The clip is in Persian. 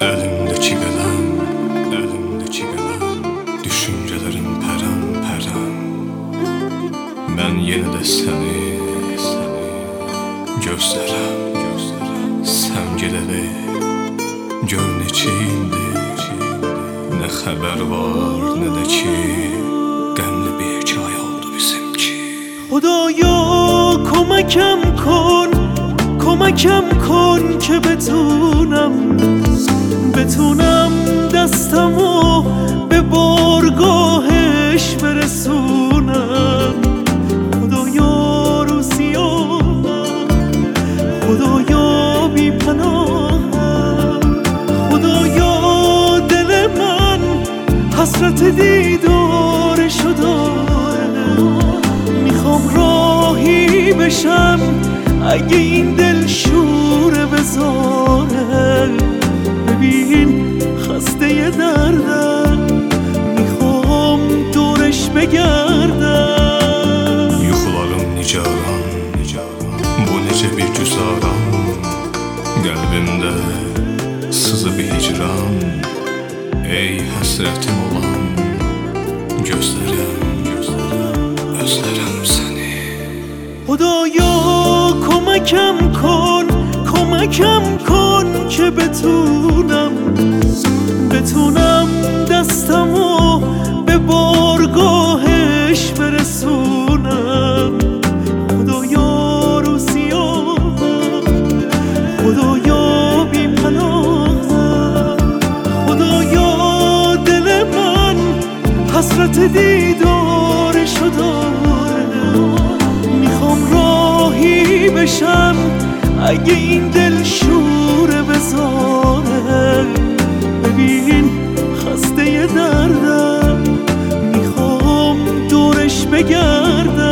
Elimde çibelam, elimde çibelam Düşüncelerim peram peram Ben yine de seni, seni. Gözlerem, gözlerem Semgileri Gör ne çiğindi Ne haber var ne de ki Gemli bir hikaye oldu bizimki. Hudaya komekem kon کمکم کن که بتونم. بتونم دستمو به بارگاهش برسونم. خدایا روزیام خدایا بی پناهم خدایا دل من حسرت دیدارشو داره می‌خوام راهی بشم اگه این دل شوره بذاره ببین خسته یه دردم میخوام دورش بگردم Yuxularım nigaran, nigaran Bu necə bir güzaran Qəlbimdə sızı bir hicran Ey həsrətim olan Gözlərim, کمکم کن که بتونم بتونم دستمو به بارگاهش برسونم. خدایا روزیام خدایا بی خدایا دل من حسرت دیدارشو داره می‌خوام راهی بشم اگه این دل شوره بذاره ببین خسته دردم. می‌خوام دورش بگردم.